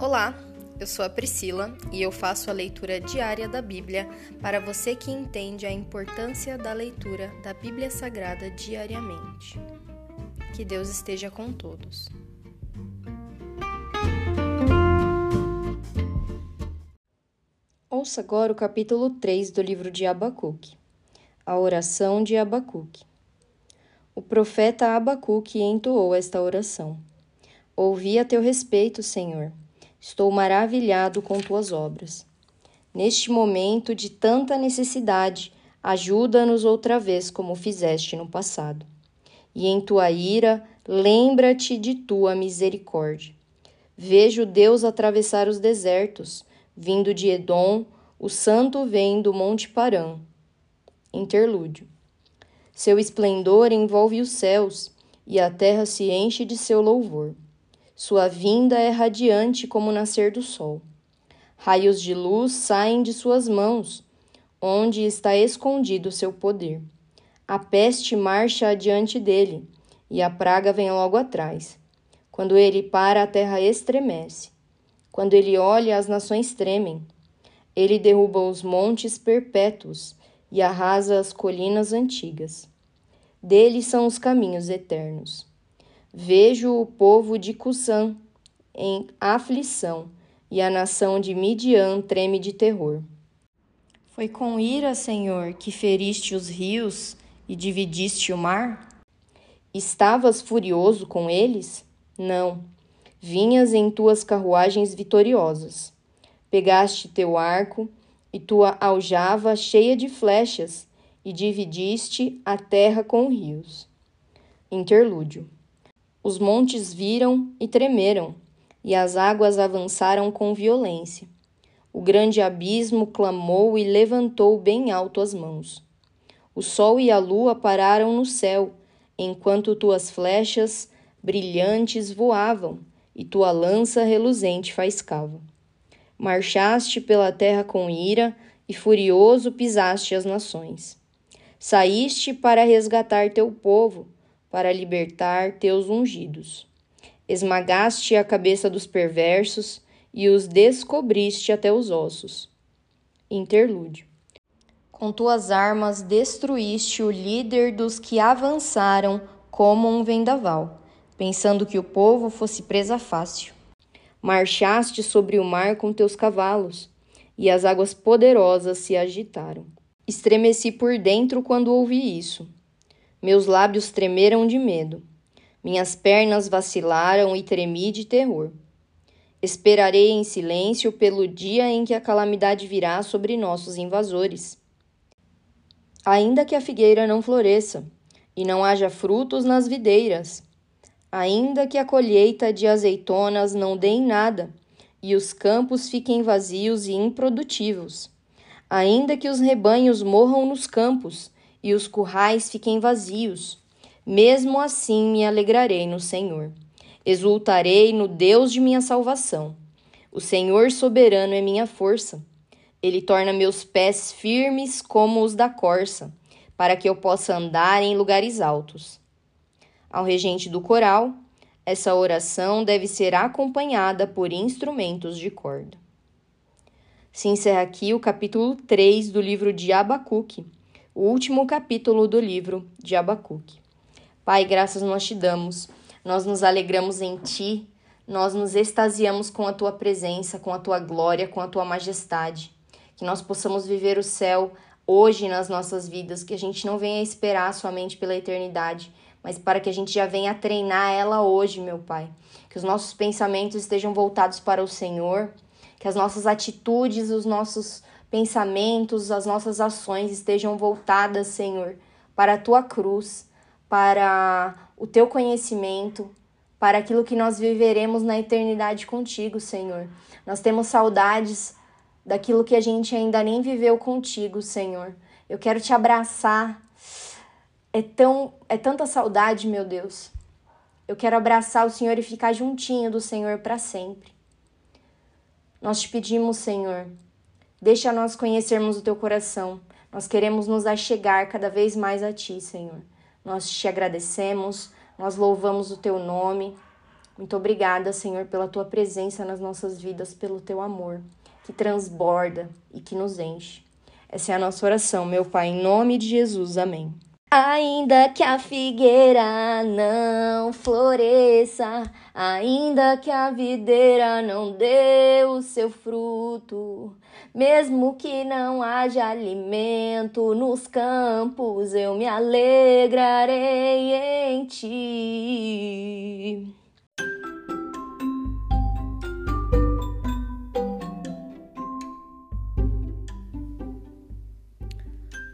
Olá, eu sou a Priscila e eu faço a leitura diária da Bíblia para você que entende a importância da leitura da Bíblia Sagrada diariamente. Que Deus esteja com todos. Ouça agora o capítulo 3 do livro de Abacuque. A oração de Abacuque. O profeta Abacuque entoou esta oração. Ouvi a teu respeito, Senhor Estou maravilhado com tuas obras. Neste momento de tanta necessidade, ajuda-nos outra vez como fizeste no passado. E em tua ira, lembra-te de tua misericórdia. Vejo Deus atravessar os desertos, vindo de Edom, o santo vem do Monte Parã. Interlúdio. Seu esplendor envolve os céus, e a terra se enche de seu louvor. Sua vinda é radiante como o nascer do sol. Raios de luz saem de suas mãos, onde está escondido seu poder. A peste marcha adiante dele, e a praga vem logo atrás. Quando ele para, a terra estremece. Quando ele olha, as nações tremem. Ele derruba os montes perpétuos e arrasa as colinas antigas. Dele são os caminhos eternos. Vejo o povo de Cusã em aflição, e a nação de Midian treme de terror. Foi com ira, Senhor, que feriste os rios e dividiste o mar? Estavas furioso com eles? Não. Vinhas em tuas carruagens vitoriosas. Pegaste teu arco e tua aljava cheia de flechas, e dividiste a terra com rios. Interlúdio. Os montes viram e tremeram, e as águas avançaram com violência. O grande abismo clamou e levantou bem alto as mãos. O sol e a lua pararam no céu, enquanto tuas flechas brilhantes voavam e tua lança reluzente faiscava. Marchaste pela terra com ira e furioso pisaste as nações. Saíste para resgatar teu povo para libertar teus ungidos. Esmagaste a cabeça dos perversos e os descobriste até os ossos. Interlúdio. Com tuas armas destruíste o líder dos que avançaram como um vendaval, pensando que o povo fosse presa fácil. Marchaste sobre o mar com teus cavalos, e as águas poderosas se agitaram. Estremeci por dentro quando ouvi isso meus lábios tremeram de medo. Minhas pernas vacilaram e tremi de terror. Esperarei em silêncio pelo dia em que a calamidade virá sobre nossos invasores. Ainda que a figueira não floresça e não haja frutos nas videiras, ainda que a colheita de azeitonas não dê em nada e os campos fiquem vazios e improdutivos, ainda que os rebanhos morram nos campos e os currais fiquem vazios. Mesmo assim me alegrarei no Senhor. Exultarei no Deus de minha salvação. O Senhor soberano é minha força. Ele torna meus pés firmes como os da corça, para que eu possa andar em lugares altos. Ao regente do coral, essa oração deve ser acompanhada por instrumentos de corda. Se encerra aqui o capítulo 3 do livro de Abacuque o último capítulo do livro de Abacuque. Pai, graças nós te damos, nós nos alegramos em ti, nós nos extasiamos com a tua presença, com a tua glória, com a tua majestade. Que nós possamos viver o céu hoje nas nossas vidas, que a gente não venha esperar somente pela eternidade, mas para que a gente já venha treinar ela hoje, meu Pai. Que os nossos pensamentos estejam voltados para o Senhor, que as nossas atitudes, os nossos pensamentos, as nossas ações estejam voltadas, Senhor, para a tua cruz, para o teu conhecimento, para aquilo que nós viveremos na eternidade contigo, Senhor. Nós temos saudades daquilo que a gente ainda nem viveu contigo, Senhor. Eu quero te abraçar. É tão é tanta saudade, meu Deus. Eu quero abraçar o Senhor e ficar juntinho do Senhor para sempre. Nós te pedimos, Senhor, Deixa nós conhecermos o teu coração. Nós queremos nos achegar cada vez mais a ti, Senhor. Nós te agradecemos, nós louvamos o teu nome. Muito obrigada, Senhor, pela tua presença nas nossas vidas, pelo teu amor que transborda e que nos enche. Essa é a nossa oração, meu Pai, em nome de Jesus. Amém. Ainda que a figueira não floresça, ainda que a videira não dê o seu fruto, mesmo que não haja alimento nos campos, eu me alegrarei em ti.